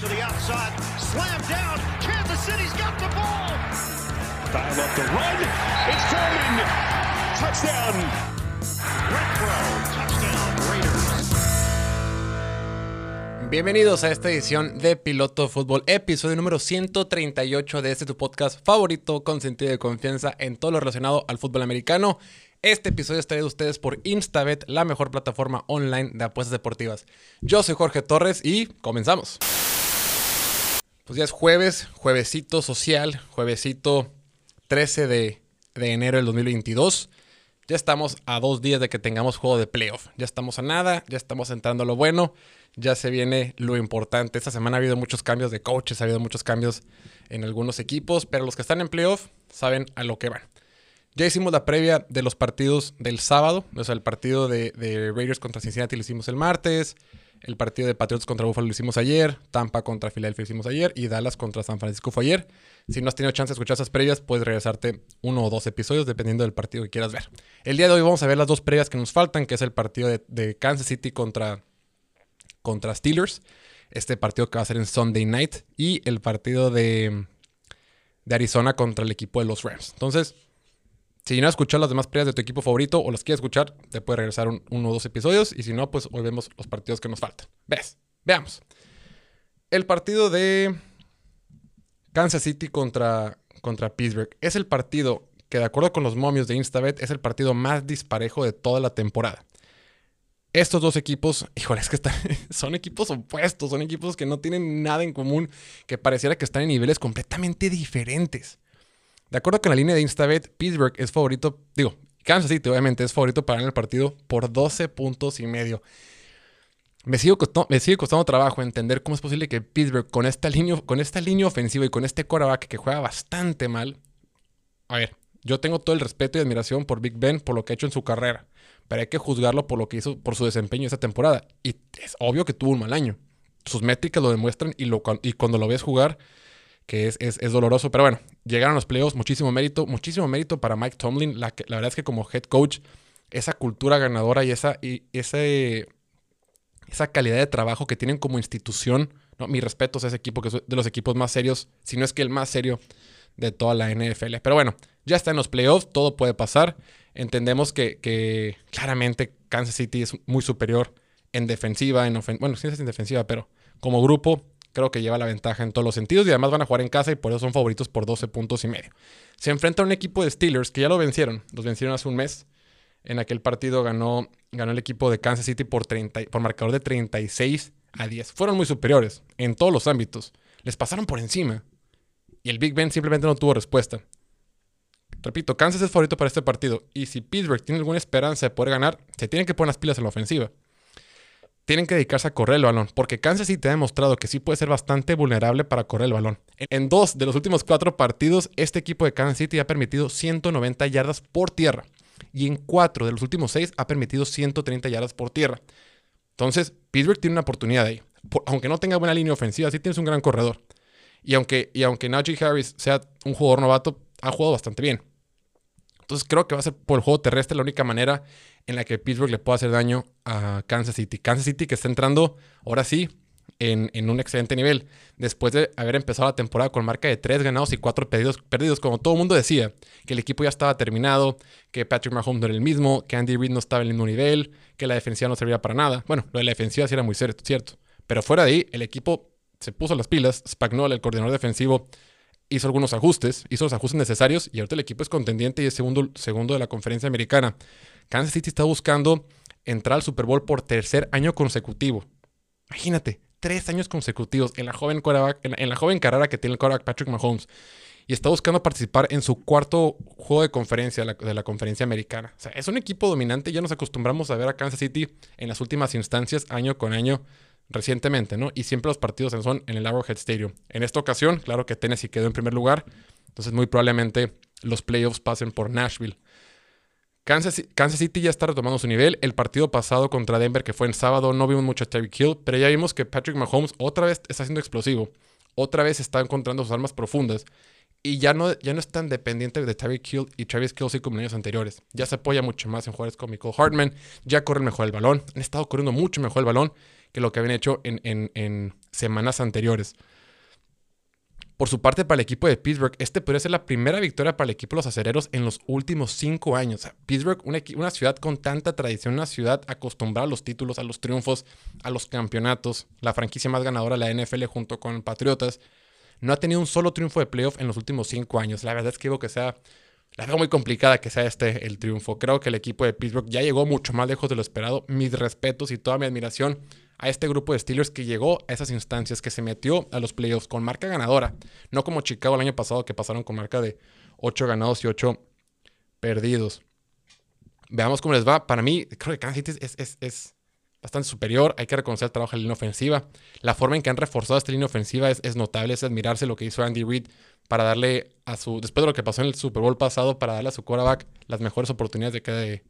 to the outside, slam down. Kansas City's got the ball. Dial up the run. It's Foreman. Touchdown. Renfro, touchdown Raiders. Bienvenidos a esta edición de Piloto Fútbol, episodio número 138 de este tu podcast favorito con sentido de confianza en todo lo relacionado al fútbol americano. Este episodio está traído a ustedes por Instabet, la mejor plataforma online de apuestas deportivas. Yo soy Jorge Torres y comenzamos. Pues ya es jueves, juevesito social, juevesito 13 de, de enero del 2022. Ya estamos a dos días de que tengamos juego de playoff. Ya estamos a nada, ya estamos entrando a lo bueno, ya se viene lo importante. Esta semana ha habido muchos cambios de coaches, ha habido muchos cambios en algunos equipos, pero los que están en playoff saben a lo que van. Ya hicimos la previa de los partidos del sábado, o sea, el partido de, de Raiders contra Cincinnati lo hicimos el martes, el partido de Patriots contra Buffalo lo hicimos ayer, Tampa contra Philadelphia lo hicimos ayer y Dallas contra San Francisco fue ayer. Si no has tenido chance de escuchar esas previas, puedes regresarte uno o dos episodios dependiendo del partido que quieras ver. El día de hoy vamos a ver las dos previas que nos faltan, que es el partido de, de Kansas City contra, contra Steelers, este partido que va a ser en Sunday Night y el partido de, de Arizona contra el equipo de los Rams. Entonces, si no has escuchado las demás previas de tu equipo favorito o las quieres escuchar, te puedes regresar un- uno o dos episodios. Y si no, pues hoy vemos los partidos que nos faltan. ¿Ves? Veamos. El partido de Kansas City contra, contra Pittsburgh es el partido que, de acuerdo con los momios de Instabet, es el partido más disparejo de toda la temporada. Estos dos equipos, híjole, es que están, son equipos opuestos, son equipos que no tienen nada en común, que pareciera que están en niveles completamente diferentes. De acuerdo con la línea de Instabet, Pittsburgh es favorito, digo, Kansas City obviamente es favorito para ganar el partido por 12 puntos y medio. Me sigue, costando, me sigue costando trabajo entender cómo es posible que Pittsburgh con esta línea, con esta línea ofensiva y con este quarterback que juega bastante mal. A ver, yo tengo todo el respeto y admiración por Big Ben por lo que ha hecho en su carrera, pero hay que juzgarlo por lo que hizo, por su desempeño esta temporada. Y es obvio que tuvo un mal año. Sus métricas lo demuestran y, lo, y cuando lo ves jugar, que es, es, doloroso. Pero bueno, llegaron los playoffs, muchísimo mérito, muchísimo mérito para Mike Tomlin. La, verdad es que como head coach, esa cultura ganadora y esa, esa calidad de trabajo que tienen como institución, ¿no? mis respetos a ese equipo, que es de los equipos más serios, si no es que el más serio de toda la NFL. Pero bueno, ya está en los playoffs, todo puede pasar. Entendemos que, claramente Kansas City es muy superior en defensiva, en ofensiva. Bueno, sí es en defensiva, pero como grupo creo que lleva la ventaja en todos los sentidos y además van a jugar en casa y por eso son favoritos por 12 puntos y medio. Se enfrenta a un equipo de Steelers que ya lo vencieron, los vencieron hace un mes. En aquel partido ganó, ganó el equipo de Kansas City por, 30, por marcador de 36 a 10. Fueron muy superiores en todos los ámbitos. Les pasaron por encima. Y el Big Ben simplemente no tuvo respuesta. Repito, Kansas es favorito para este partido. Y si Pittsburgh tiene alguna esperanza de poder ganar, se tienen que poner las pilas en la ofensiva tienen que dedicarse a correr el balón, porque Kansas City ha demostrado que sí puede ser bastante vulnerable para correr el balón. En dos de los últimos cuatro partidos, este equipo de Kansas City ha permitido 190 yardas por tierra, y en cuatro de los últimos seis ha permitido 130 yardas por tierra. Entonces, Pittsburgh tiene una oportunidad ahí. Aunque no tenga buena línea ofensiva, sí tienes un gran corredor. Y aunque, y aunque Najee Harris sea un jugador novato, ha jugado bastante bien. Entonces creo que va a ser por el juego terrestre la única manera en la que Pittsburgh le pueda hacer daño a Kansas City. Kansas City que está entrando, ahora sí, en, un excelente nivel. Después de haber empezado la temporada con marca de 3 ganados y 4 perdidos, perdidos, como todo el mundo decía, que el equipo ya estaba terminado, que Patrick Mahomes no era el mismo, que Andy Reid no estaba en el mismo nivel, que la defensiva no servía para nada. Bueno, lo de la defensiva sí era muy cierto, cierto. Pero fuera de ahí, el equipo se puso las pilas. Spagnol, el coordinador defensivo, hizo algunos ajustes, hizo los ajustes necesarios y ahorita el equipo es contendiente y es segundo, segundo de la conferencia americana. Kansas City está buscando entrar al Super Bowl por tercer año consecutivo. Imagínate, tres años consecutivos en la joven, en en la joven carrera que tiene el quarterback Patrick Mahomes. Y está buscando participar en su cuarto juego de conferencia de la, de la, conferencia americana. O sea, es un equipo dominante. Ya nos acostumbramos a ver a Kansas City en las últimas instancias, año con año, recientemente, ¿no? Y siempre los partidos son en el Arrowhead Stadium. En esta ocasión, claro que Tennessee quedó en primer lugar. Entonces, muy probablemente los playoffs pasen por Nashville. Kansas, City ya está retomando su nivel. El partido pasado contra Denver, que fue en sábado, no vimos mucho a Terry Hill, pero ya vimos que Patrick Mahomes otra vez está siendo explosivo. Otra vez está encontrando sus armas profundas. Y ya no, ya no es tan dependiente de Tyreek Hill y Travis Kelsey como en años anteriores. Ya se apoya mucho más en jugadores como Michael Hartman. Ya corren mejor el balón. Han estado corriendo mucho mejor el balón. que lo que habían hecho en, semanas anteriores. Por su parte, para el equipo de Pittsburgh, este podría ser la primera victoria para el equipo de los acereros en los últimos cinco años. Pittsburgh, una, ciudad con tanta tradición, una ciudad acostumbrada a los títulos, a los triunfos, a los campeonatos, la franquicia más ganadora de la NFL junto con Patriotas, no ha tenido un solo triunfo de playoff en los últimos cinco años. La verdad es que digo que sea la muy complicada que sea este el triunfo. Creo que el equipo de Pittsburgh ya llegó mucho más lejos de lo esperado. Mis respetos y toda mi admiración a este grupo de Steelers que llegó a esas instancias, que se metió a los playoffs con marca ganadora. No como Chicago el año pasado que pasaron con marca de 8 ganados y 8 perdidos. Veamos cómo les va. Para mí, creo que Kansas City es, bastante superior. Hay que reconocer el trabajo de la línea ofensiva. La forma en que han reforzado esta línea ofensiva es, es notable. Es admirarse lo que hizo Andy Reid para darle a su, después de lo que pasó en el Super Bowl pasado, para darle a su quarterback las mejores oportunidades de, que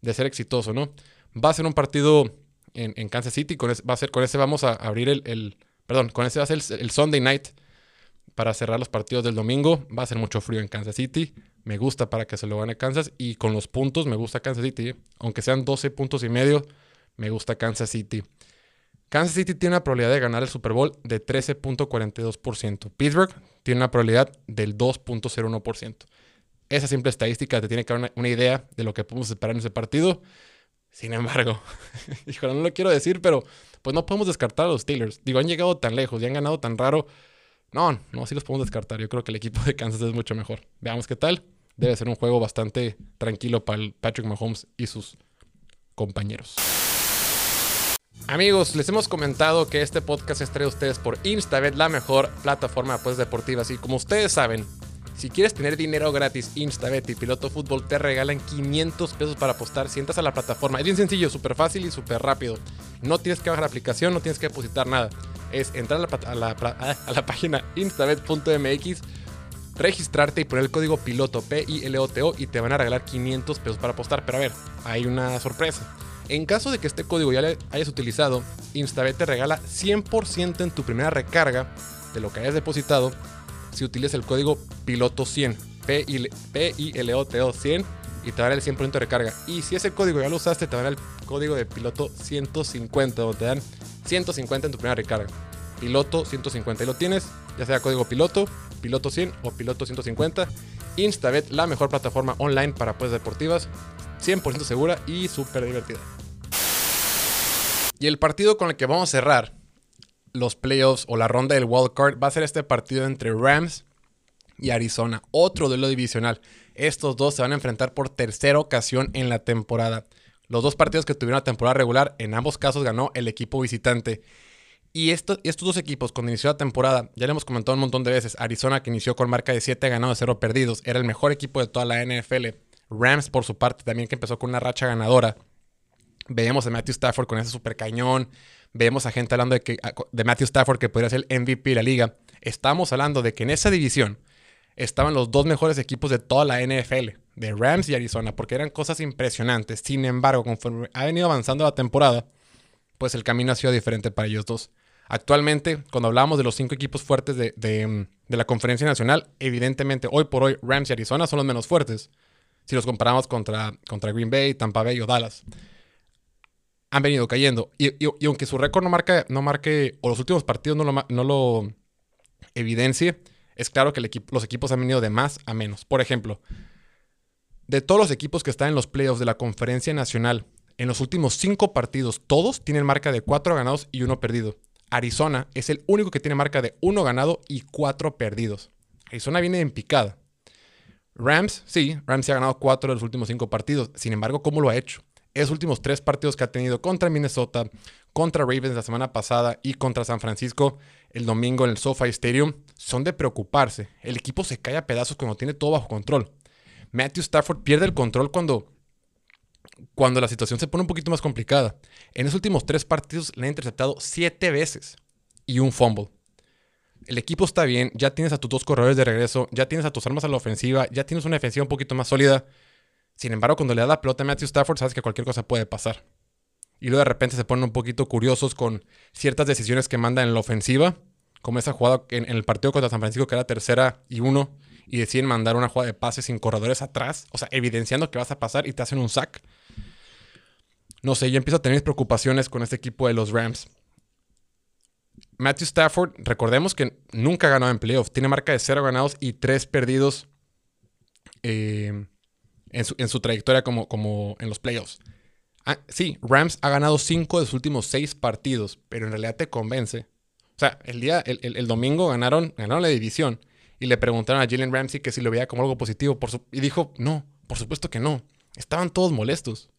de, ser exitoso, ¿no? Va a ser un partido en, Kansas City, con va a ser, con ese vamos a abrir el, perdón, con ese va a ser el, Sunday night para cerrar los partidos del domingo. Va a ser mucho frío en Kansas City. Me gusta para que se lo gane Kansas. Y con los puntos, me gusta Kansas City. ¿eh? Aunque sean 12 puntos y medio, me gusta Kansas City. Kansas City tiene una probabilidad de ganar el Super Bowl de 13.42%. Pittsburgh tiene una probabilidad del 2.01%. Esa simple estadística te tiene que dar una, idea de lo que podemos esperar en ese partido. Sin embargo, híjole, no lo quiero decir, pero pues no podemos descartar a los Steelers. Digo, han llegado tan lejos y han ganado tan raro. No, no, sí los podemos descartar. Yo creo que el equipo de Kansas es mucho mejor. Veamos qué tal. Debe ser un juego bastante tranquilo para Patrick Mahomes y sus compañeros. Amigos, les hemos comentado que este podcast es traído a ustedes por Instabet, la mejor plataforma de apuestas deportivas. Y como ustedes saben, si quieres tener dinero gratis, Instabet y Piloto Fútbol te regalan 500 pesos para apostar si entras a la plataforma. Es bien sencillo, súper fácil y súper rápido. No tienes que bajar la aplicación, no tienes que depositar nada. Es entrar a la, a la página instabet.mx, registrarte y poner el código piloto P-I-L-O-T-O y te van a regalar 500 pesos para apostar. Pero a ver, hay una sorpresa. En caso de que este código ya le hayas utilizado, Instabet te regala 100% en tu primera recarga de lo que hayas depositado si utilizas el código piloto100, P-I-L-O-T-O 100 y te dará el 100% de recarga. Y si ese código ya lo usaste, te dará el código de piloto 150, donde te dan 150 en tu primera recarga. Piloto 150 y lo tienes, ya sea código piloto, piloto 100 o piloto 150. Instabet, la mejor plataforma online para apuestas deportivas, 100% segura y súper divertida. Y el partido con el que vamos a cerrar los playoffs o la ronda del wild card va a ser este partido entre Rams y Arizona, otro duelo divisional. Estos dos se van a enfrentar por tercera ocasión en la temporada. Los dos partidos que tuvieron la temporada regular, en ambos casos ganó el equipo visitante. Y estos dos equipos, cuando inició la temporada, ya le hemos comentado un montón de veces, Arizona que inició con marca de 7 ganados, 0 perdidos, era el mejor equipo de toda la NFL. Rams, por su parte, también que empezó con una racha ganadora. Veíamos a Matthew Stafford con ese super cañón. Vemos a gente hablando de, que, de Matthew Stafford que podría ser el MVP de la liga. Estamos hablando de que en esa división estaban los dos mejores equipos de toda la NFL, de Rams y Arizona, porque eran cosas impresionantes. Sin embargo, conforme ha venido avanzando la temporada, pues el camino ha sido diferente para ellos dos. Actualmente, cuando hablamos de los cinco equipos fuertes de, de la conferencia nacional, evidentemente hoy por hoy Rams y Arizona son los menos fuertes si los comparamos contra, contra Green Bay, Tampa Bay o Dallas. Han venido cayendo. Y, aunque su récord no, marca, no marque, o los últimos partidos no lo, no lo evidencie, es claro que los equipos han venido de más a menos. Por ejemplo, de todos los equipos que están en los playoffs de la conferencia nacional, en los últimos cinco partidos, todos tienen marca de cuatro ganados y uno perdido. Arizona es el único que tiene marca de uno ganado y cuatro perdidos. Arizona viene en picada. Rams, sí, Rams se ha ganado cuatro de los últimos cinco partidos. Sin embargo, ¿cómo lo ha hecho? Esos últimos tres partidos que ha tenido contra Minnesota, contra Ravens la semana pasada y contra San Francisco el domingo en el SoFi Stadium son de preocuparse. El equipo se cae a pedazos cuando tiene todo bajo control. Matthew Stafford pierde el control cuando, cuando la situación se pone un poquito más complicada. En esos últimos tres partidos le ha interceptado siete veces y un fumble el equipo está bien, ya tienes a tus dos corredores de regreso, ya tienes a tus armas a la ofensiva, ya tienes una defensiva un poquito más sólida. Sin embargo, cuando le da la pelota a Matthew Stafford, sabes que cualquier cosa puede pasar. Y luego de repente se ponen un poquito curiosos con ciertas decisiones que manda en la ofensiva, como esa jugada en, el partido contra San Francisco que era tercera y uno, y deciden mandar una jugada de pases sin corredores atrás, o sea, evidenciando que vas a pasar y te hacen un sack. No sé, yo empiezo a tener mis preocupaciones con este equipo de los Rams. Matthew Stafford, recordemos que nunca ganado en playoff. Tiene marca de 0 ganados y 3 perdidos eh, en, su, en, su, trayectoria como, como en los playoffs. Ah, sí, Rams ha ganado 5 de sus últimos 6 partidos, pero en realidad te convence. O sea, el, día, el, el, el, domingo ganaron, ganaron la división y le preguntaron a Jalen Ramsey que si lo veía como algo positivo. Por su, y dijo, no, por supuesto que no. Estaban todos molestos.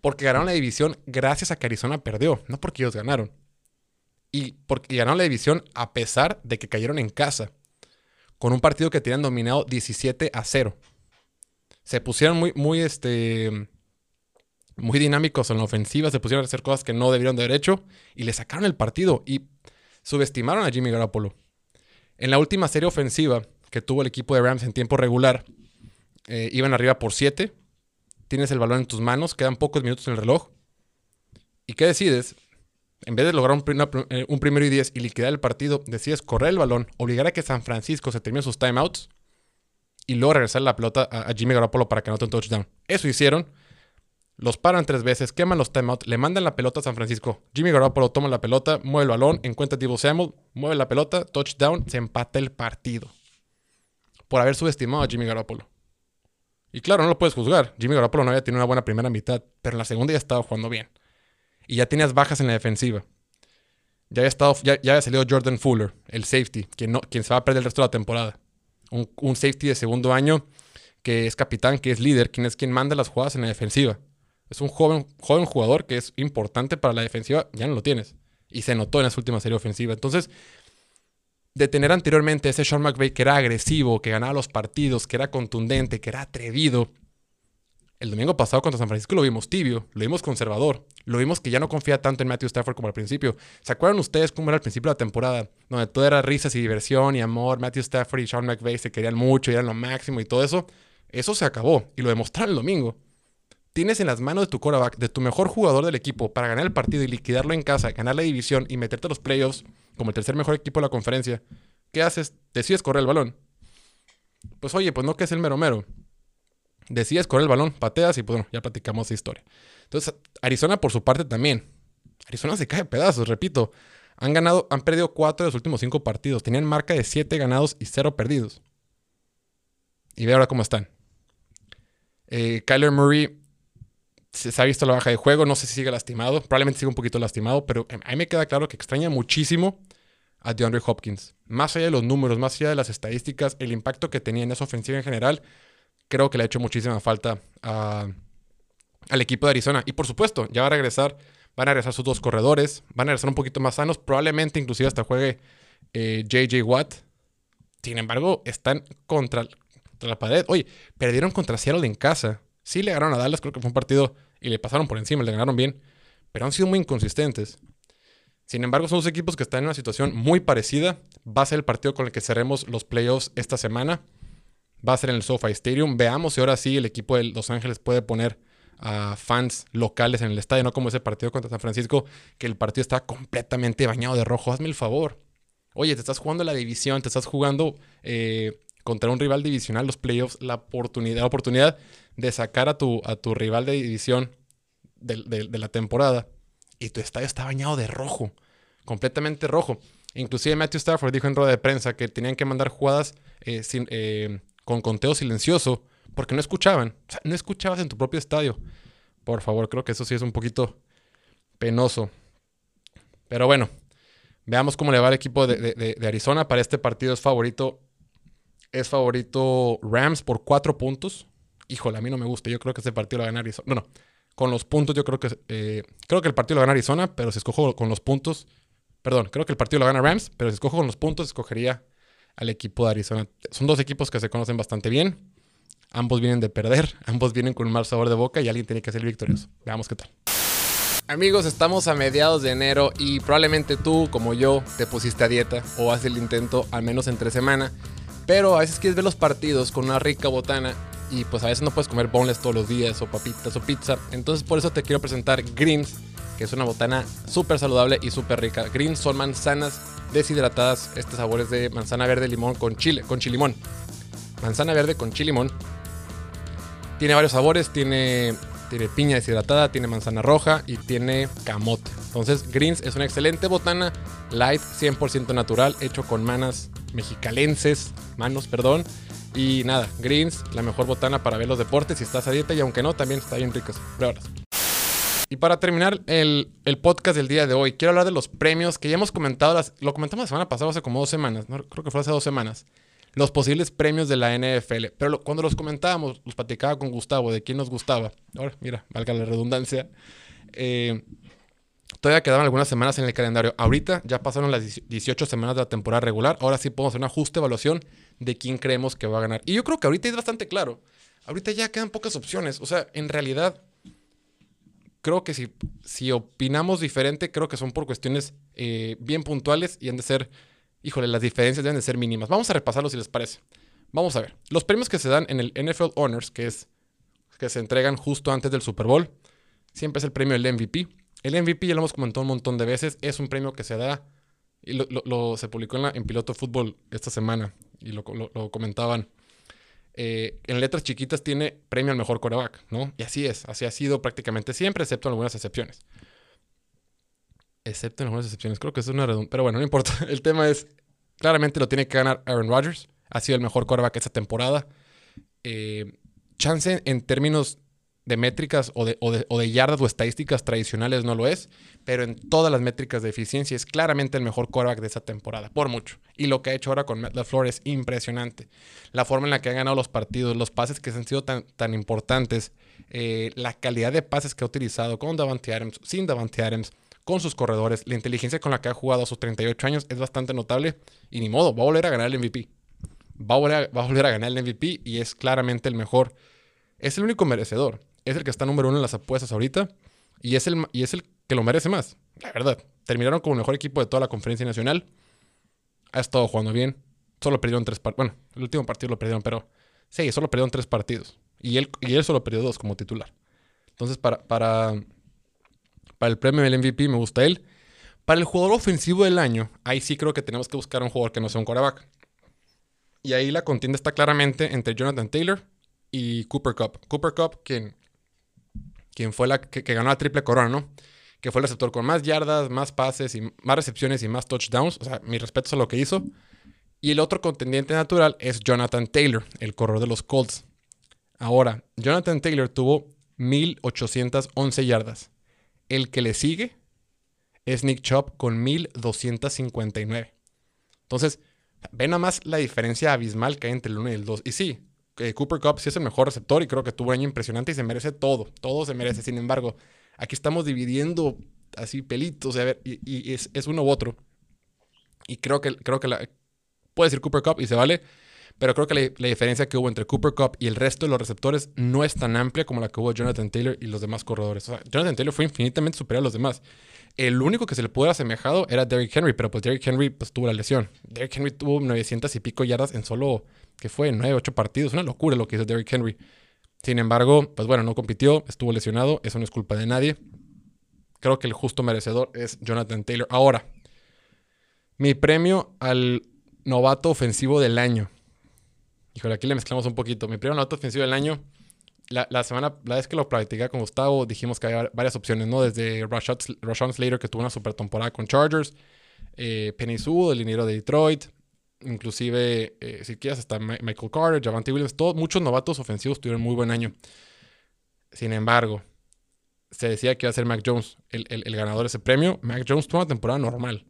Porque ganaron la división gracias a que Arizona perdió, no porque ellos ganaron. Y porque ganaron la división a pesar de que cayeron en casa. Con un partido que tenían dominado 17 a 0. Se pusieron muy, muy, este, muy dinámicos en la ofensiva. Se pusieron a hacer cosas que no debieron de haber hecho. Y le sacaron el partido. Y subestimaron a Jimmy Garoppolo. En la última serie ofensiva que tuvo el equipo de Rams en tiempo regular, eh, iban arriba por 7. Tienes el balón en tus manos, quedan pocos minutos en el reloj. ¿Y qué decides? En vez de lograr un, eh, un primero y 10 y liquidar el partido, decides correr el balón, obligar a que San Francisco se termine sus timeouts y luego regresar la pelota a, Jimmy Garoppolo para que anote un touchdown. Eso hicieron. Los paran tres veces, queman los timeouts, le mandan la pelota a San Francisco. Jimmy Garoppolo toma la pelota, mueve el balón, encuentra a Divo Samuel, mueve la pelota, touchdown, se empata el partido. Por haber subestimado a Jimmy Garoppolo. Y claro, no lo puedes juzgar. Jimmy Garoppolo no había tenido una buena primera mitad, pero en la segunda ya estaba jugando bien. Y ya tenías bajas en la defensiva. Ya había, estado, ya, ya había salido Jordan Fuller, el safety, quien, no, quien se va a perder el resto de la temporada. Un, safety de segundo año que es capitán, que es líder, quien es quien manda las jugadas en la defensiva. Es un joven, joven jugador que es importante para la defensiva, ya no lo tienes. Y se notó en esa última serie ofensiva. Entonces, de tener anteriormente ese Sean McVay que era agresivo, que ganaba los partidos, que era contundente, que era atrevido. El domingo pasado contra San Francisco lo vimos tibio, lo vimos conservador, lo vimos que ya no confía tanto en Matthew Stafford como al principio. ¿Se acuerdan ustedes cómo era al principio de la temporada? Donde todo era risas y diversión y amor, Matthew Stafford y Sean McVay se querían mucho y eran lo máximo y todo eso. Eso se acabó y lo demostraron el domingo tienes en las manos de tu quarterback, de tu mejor jugador del equipo, para ganar el partido y liquidarlo en casa, ganar la división y meterte a los playoffs como el tercer mejor equipo de la conferencia, ¿qué haces? Decides correr el balón. Pues oye, pues no que es el mero mero. Decides correr el balón, pateas y pues bueno, ya platicamos esa historia. Entonces, Arizona por su parte también. Arizona se cae a pedazos, repito. Han ganado, han perdido cuatro de los últimos cinco partidos. Tenían marca de siete ganados y cero perdidos. Y ve ahora cómo están. Eh, Kyler Murray se ha visto la baja de juego, no sé si sigue lastimado, probablemente sigue un poquito lastimado, pero a mí me queda claro que extraña muchísimo a DeAndre Hopkins. Más allá de los números, más allá de las estadísticas, el impacto que tenía en esa ofensiva en general, creo que le ha hecho muchísima falta al equipo de Arizona. Y por supuesto, ya va a regresar, van a regresar sus dos corredores, van a regresar un poquito más sanos, probablemente inclusive hasta juegue eh, JJ Watt. Sin embargo, están contra, contra la pared. Oye, perdieron contra Seattle en casa. Sí le ganaron a Dallas, creo que fue un partido y le pasaron por encima, le ganaron bien, pero han sido muy inconsistentes. Sin embargo, son dos equipos que están en una situación muy parecida. Va a ser el partido con el que cerremos los playoffs esta semana. Va a ser en el SoFi Stadium. Veamos si ahora sí el equipo de Los Ángeles puede poner a fans locales en el estadio, no como ese partido contra San Francisco, que el partido está completamente bañado de rojo. Hazme el favor. Oye, te estás jugando la división, te estás jugando eh, contra un rival divisional, los playoffs, la oportunidad, la oportunidad de sacar a tu, a tu rival de división de, la temporada y tu estadio está bañado de rojo, completamente rojo. Inclusive Matthew Stafford dijo en rueda de prensa que tenían que mandar jugadas eh, sin, eh, con conteo silencioso porque no escuchaban. O sea, no escuchabas en tu propio estadio. Por favor, creo que eso sí es un poquito penoso. Pero bueno, veamos cómo le va al equipo de, Arizona. Para este partido es favorito. Es favorito Rams por cuatro puntos híjole, a mí no me gusta. Yo creo que ese partido lo va a ganar Arizona. No, no. Con los puntos, yo creo que. Eh, creo que el partido lo gana Arizona, pero si escojo con los puntos. Perdón, creo que el partido lo gana Rams, pero si escojo con los puntos, escogería al equipo de Arizona. Son dos equipos que se conocen bastante bien. Ambos vienen de perder, ambos vienen con un mal sabor de boca y alguien tiene que ser victorioso. Veamos qué tal. Amigos, estamos a mediados de enero y probablemente tú, como yo, te pusiste a dieta o haces el intento al menos entre semana. Pero a veces quieres ver los partidos con una rica botana y pues a veces no puedes comer boneless todos los días o papitas o pizza. Entonces por eso te quiero presentar Greens, que es una botana súper saludable y súper rica. Greens son manzanas deshidratadas, este sabor es de manzana verde limón con chile, con chilimón. Manzana verde con chilimón. Tiene varios sabores, tiene tiene piña deshidratada, tiene manzana roja y tiene camote. Entonces, Greens es una excelente botana, light, 100% natural, hecho con manas mexicalenses, manos, perdón. Y nada, Greens, la mejor botana para ver los deportes si estás a dieta y aunque no, también está bien ricas. Y para terminar el, el, podcast del día de hoy, quiero hablar de los premios que ya hemos comentado, las, lo comentamos la semana pasada, hace como dos semanas, ¿no? creo que fue hace dos semanas, los posibles premios de la NFL. Pero cuando los comentábamos, los platicaba con Gustavo de quién nos gustaba. Ahora, mira, valga la redundancia. Eh, todavía quedaban algunas semanas en el calendario. Ahorita ya pasaron las 18 semanas de la temporada regular. Ahora sí podemos hacer una justa evaluación de quién creemos que va a ganar. Y yo creo que ahorita es bastante claro. Ahorita ya quedan pocas opciones. O sea, en realidad creo que si, si opinamos diferente, creo que son por cuestiones eh, bien puntuales y han de ser, híjole, las diferencias deben de ser mínimas. Vamos a repasarlo si les parece. Vamos a ver. Los premios que se dan en el NFL Honors, que es que se entregan justo antes del Super Bowl, siempre es el premio del MVP. El MVP, ya lo hemos comentado un montón de veces, es un premio que se da, y lo, se publicó en, la, en Piloto Fútbol esta semana, y lo, lo comentaban eh, en letras chiquitas tiene premio al mejor coreback, ¿no? Y así es, así ha sido prácticamente siempre, excepto en algunas excepciones. Excepto en algunas excepciones, creo que es una redundancia, pero bueno, no importa. El tema es, claramente lo tiene que ganar Aaron Rodgers, ha sido el mejor coreback esta temporada. Eh, chance en términos de métricas o de, o, de, yardas o estadísticas tradicionales no lo es, pero en todas las métricas de eficiencia es claramente el mejor quarterback de esa temporada, por mucho. Y lo que ha hecho ahora con Matt LaFleur es impresionante. La forma en la que ha ganado los partidos, los pases que han sido tan, tan importantes, eh, la calidad de pases que ha utilizado con Davante Adams, sin Davante Adams, con sus corredores, la inteligencia con la que ha jugado a sus 38 años es bastante notable y ni modo, va a volver a ganar el MVP. Va va a, volver a ganar el MVP y es claramente el mejor. Es el único merecedor es el que está número uno en las apuestas ahorita y es el, y es el que lo merece más. La verdad, terminaron como el mejor equipo de toda la conferencia nacional. Ha estado jugando bien. Solo perdieron tres partidos. Bueno, el último partido lo perdieron, pero sí, solo perdieron tres partidos. Y él, y él solo perdió dos como titular. Entonces, para, para, para el premio del MVP me gusta él. Para el jugador ofensivo del año, ahí sí creo que tenemos que buscar un jugador que no sea un quarterback. Y ahí la contienda está claramente entre Jonathan Taylor y Cooper Cup. Cooper Cup, quien quien fue la que, ganó la triple corona, ¿no? Que fue el receptor con más yardas, más pases y más recepciones y más touchdowns. O sea, mi respeto a lo que hizo. Y el otro contendiente natural es Jonathan Taylor, el corredor de los Colts. Ahora, Jonathan Taylor tuvo 1811 yardas. El que le sigue es Nick Chubb con 1259. Entonces, ven nada más la diferencia abismal que hay entre el 1 y el 2. Y sí, Cooper Cup sí es el mejor receptor y creo que tuvo un año impresionante y se merece todo. Todo se merece. Sin embargo, aquí estamos dividiendo así pelitos a ver, y, es, uno u otro. Y creo que, creo que la, puede decir Cooper Cup y se vale, pero creo que la, diferencia que hubo entre Cooper Cup y el resto de los receptores no es tan amplia como la que hubo Jonathan Taylor y los demás corredores. Jonathan Taylor fue infinitamente superior a los demás. El único que se le pudo haber asemejado era Derrick Henry, pero pues Derrick Henry pues, tuvo la lesión. Derrick Henry tuvo 900 y pico yardas en solo que fue 9, 8 partidos. Una locura lo que hizo Derrick Henry. Sin embargo, pues bueno, no compitió, estuvo lesionado, eso no es culpa de nadie. Creo que el justo merecedor es Jonathan Taylor. Ahora, mi premio al novato ofensivo del año. Híjole, aquí le mezclamos un poquito. Mi premio novato ofensivo del año, la, semana, la vez que lo platicé con Gustavo, dijimos que había varias opciones, ¿no? Desde Rashawn Slater, que tuvo una super temporada con Chargers, eh, Penny Sewell, el dinero de Detroit, inclusive, eh, si quieres, hasta Michael Carter, Javante Williams, todos, muchos novatos ofensivos tuvieron muy buen año. Sin embargo, se decía que iba a ser Mac Jones el, ganador de ese premio. Mac Jones tuvo una temporada normal.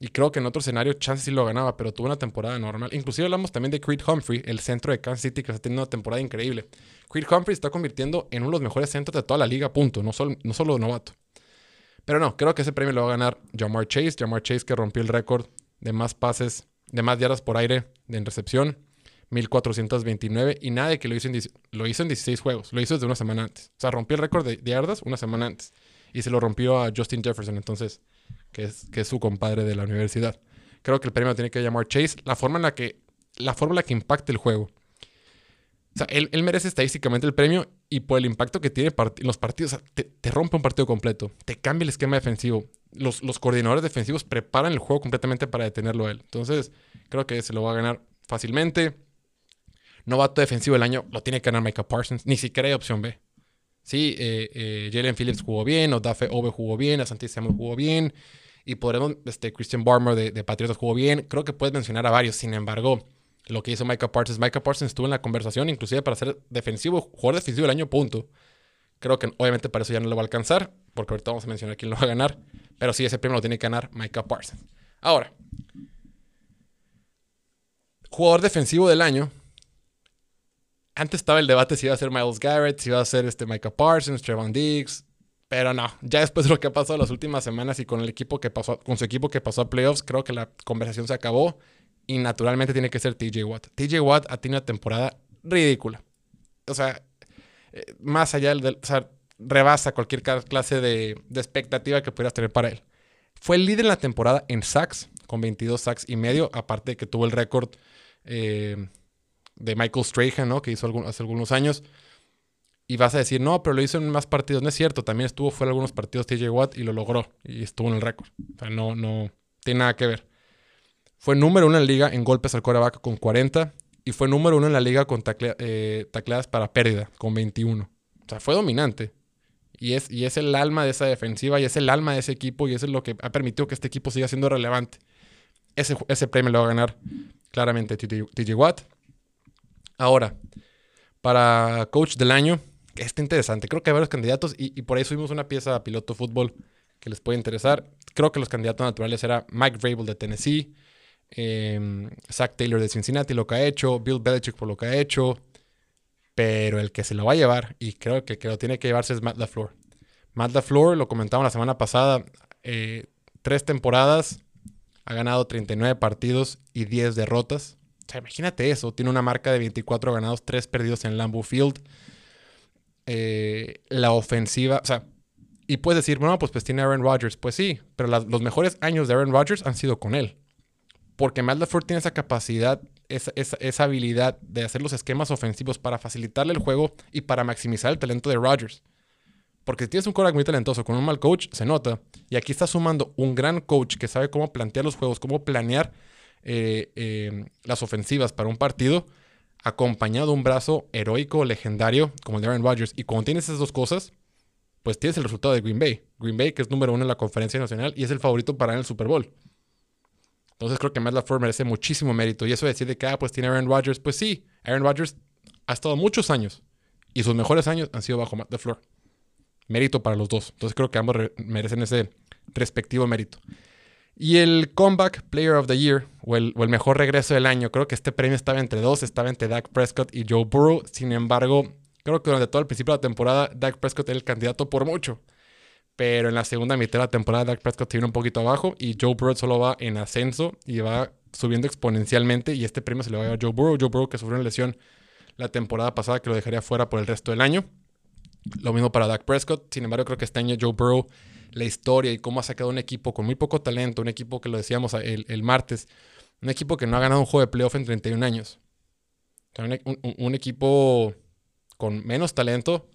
Y creo que en otro escenario Chance sí lo ganaba, pero tuvo una temporada normal. Inclusive hablamos también de Creed Humphrey, el centro de Kansas City, que está teniendo una temporada increíble. Creed Humphrey está convirtiendo en uno de los mejores centros de toda la liga, punto. No solo, no solo novato. Pero no, creo que ese premio lo va a ganar Jamar Chase. Jamar Chase que rompió el récord de más pases de más yardas por aire en recepción, 1429. Y nadie que lo hizo, en, lo hizo en 16 juegos, lo hizo desde una semana antes. O sea, rompió el récord de, yardas una semana antes. Y se lo rompió a Justin Jefferson, entonces, que es, que es su compadre de la universidad. Creo que el premio tiene que llamar Chase. La forma en la que, la forma en la que impacta el juego. O sea, él, merece estadísticamente el premio y por el impacto que tiene en los partidos, te, te, rompe un partido completo, te cambia el esquema defensivo, los, coordinadores defensivos preparan el juego completamente para detenerlo a él. Entonces, creo que se lo va a ganar fácilmente. Novato defensivo del año lo tiene que ganar Micah Parsons. Ni siquiera hay opción B. Sí, eh, eh, Jalen Phillips jugó bien, Odafe Ove jugó bien, Asante Samuel jugó bien, y podremos, este, Christian Barmer de, de, Patriotas jugó bien. Creo que puedes mencionar a varios. Sin embargo, lo que hizo Micah Parsons, Micah Parsons estuvo en la conversación, inclusive para ser defensivo, jugador defensivo del año, punto. Creo que obviamente para eso ya no le va a alcanzar, porque ahorita vamos a mencionar quién lo va a ganar. Pero sí, ese premio lo tiene que ganar Micah Parsons. Ahora, jugador defensivo del año. Antes estaba el debate si iba a ser Miles Garrett, si iba a ser este Micah Parsons, Trevon Diggs. Pero no, ya después de lo que ha pasado las últimas semanas y con el equipo que pasó, con su equipo que pasó a playoffs, creo que la conversación se acabó y naturalmente tiene que ser TJ Watt. TJ Watt ha tenido una temporada ridícula. O sea, eh, más allá del, o sea, rebasa cualquier clase de, de, expectativa que pudieras tener para él. Fue el líder en la temporada en sacks, con 22 sacks y medio, aparte de que tuvo el récord eh, de Michael Strahan, ¿no? Que hizo hace algunos años. Y vas a decir, no, pero lo hizo en más partidos. No es cierto, también estuvo fuera algunos partidos TJ Watt y lo logró. Y estuvo en el récord. O sea, no, no tiene nada que ver. Fue número uno en la liga en golpes al coreback con 40. Y fue número uno en la liga con eh, tacleadas para pérdida con 21. O sea, fue dominante. Y es, y es el alma de esa defensiva y es el alma de ese equipo y eso es lo que ha permitido que este equipo siga siendo relevante. Ese, ese premio lo va a ganar claramente TJ Watt. Ahora, para coach del año, está interesante. Creo que hay varios candidatos y, por ahí subimos una pieza a piloto fútbol que les puede interesar. Creo que los candidatos naturales eran Mike Vrabel de Tennessee, eh, Zach Taylor de Cincinnati, lo que ha hecho, Bill Belichick por lo que ha hecho. Pero el que se lo va a llevar, y creo que, que lo tiene que llevarse, es Matt LaFleur. Matt LaFleur, lo comentaba la semana pasada, eh, tres temporadas, ha ganado 39 partidos y 10 derrotas. O sea, imagínate eso. Tiene una marca de 24 ganados, 3 perdidos en Lambeau Field. Eh, la ofensiva, o sea, y puedes decir, bueno, pues, pues tiene Aaron Rodgers. Pues sí, pero los mejores años de Aaron Rodgers han sido con él. Porque Matt LaFleur tiene esa capacidad, esa, habilidad de hacer los esquemas ofensivos para facilitarle el juego y para maximizar el talento de Rodgers. Porque si tienes un quarterback muy talentoso con un mal coach, se nota. Y aquí está sumando un gran coach que sabe cómo plantear los juegos, cómo planear eh, eh, las ofensivas para un partido, acompañado de un brazo heroico, legendario, como el de Aaron Rodgers. Y cuando tienes esas dos cosas, pues tienes el resultado de Green Bay. Green Bay, que es número uno en la conferencia nacional y es el favorito para el Super Bowl. Entonces creo que Matt LaFleur merece muchísimo mérito. Y eso de decir de que, ah, pues tiene Aaron Rodgers, pues sí, Aaron Rodgers ha estado muchos años. Y sus mejores años han sido bajo Matt LaFleur mérito para los dos. Entonces creo que ambos merecen ese respectivo mérito. Y el Comeback Player of the Year, o el, mejor regreso del año, creo que este premio estaba entre dos, estaba entre Dak Prescott y Joe Burrow. Sin embargo, creo que durante todo el principio de la temporada, Dak Prescott era el candidato por mucho. Pero en la segunda mitad de la temporada, Dak Prescott se vino un poquito abajo y Joe Burrow solo va en ascenso y va subiendo exponencialmente. Y este premio se le va a Joe Burrow. Joe Burrow que sufrió una lesión la temporada pasada que lo dejaría fuera por el resto del año. Lo mismo para Dak Prescott. Sin embargo, creo que este año Joe Burrow, la historia y cómo ha sacado un equipo con muy poco talento, un equipo que lo decíamos el, martes, un equipo que no ha ganado un juego de playoff en 31 años. un, equipo con menos talento,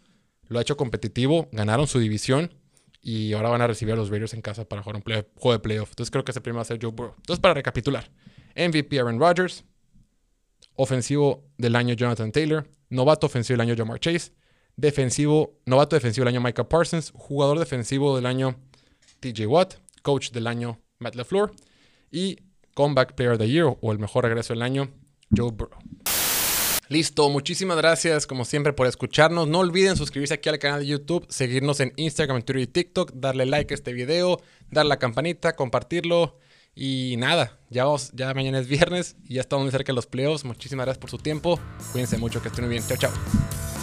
lo ha hecho competitivo, ganaron su división y ahora van a recibir a los Raiders en casa para jugar un juego de playoff. Entonces creo que ese primero va a ser Joe Burrow. Entonces, para recapitular, MVP Aaron Rodgers, ofensivo del año Jonathan Taylor, novato ofensivo del año Jamar Chase, defensivo, novato defensivo del año Micah Parsons, jugador defensivo del año TJ Watt, coach del año Matt LaFleur y comeback player of the year o el mejor regreso del año Joe Burrow. Listo, muchísimas gracias como siempre por escucharnos. No olviden suscribirse aquí al canal de YouTube, seguirnos en Instagram, Twitter y TikTok, darle like a este video, darle la campanita, compartirlo. Y nada, ya, ya mañana es viernes y ya estamos muy cerca de los playoffs. Muchísimas gracias por su tiempo. Cuídense mucho, que estén muy bien. Chao, chao.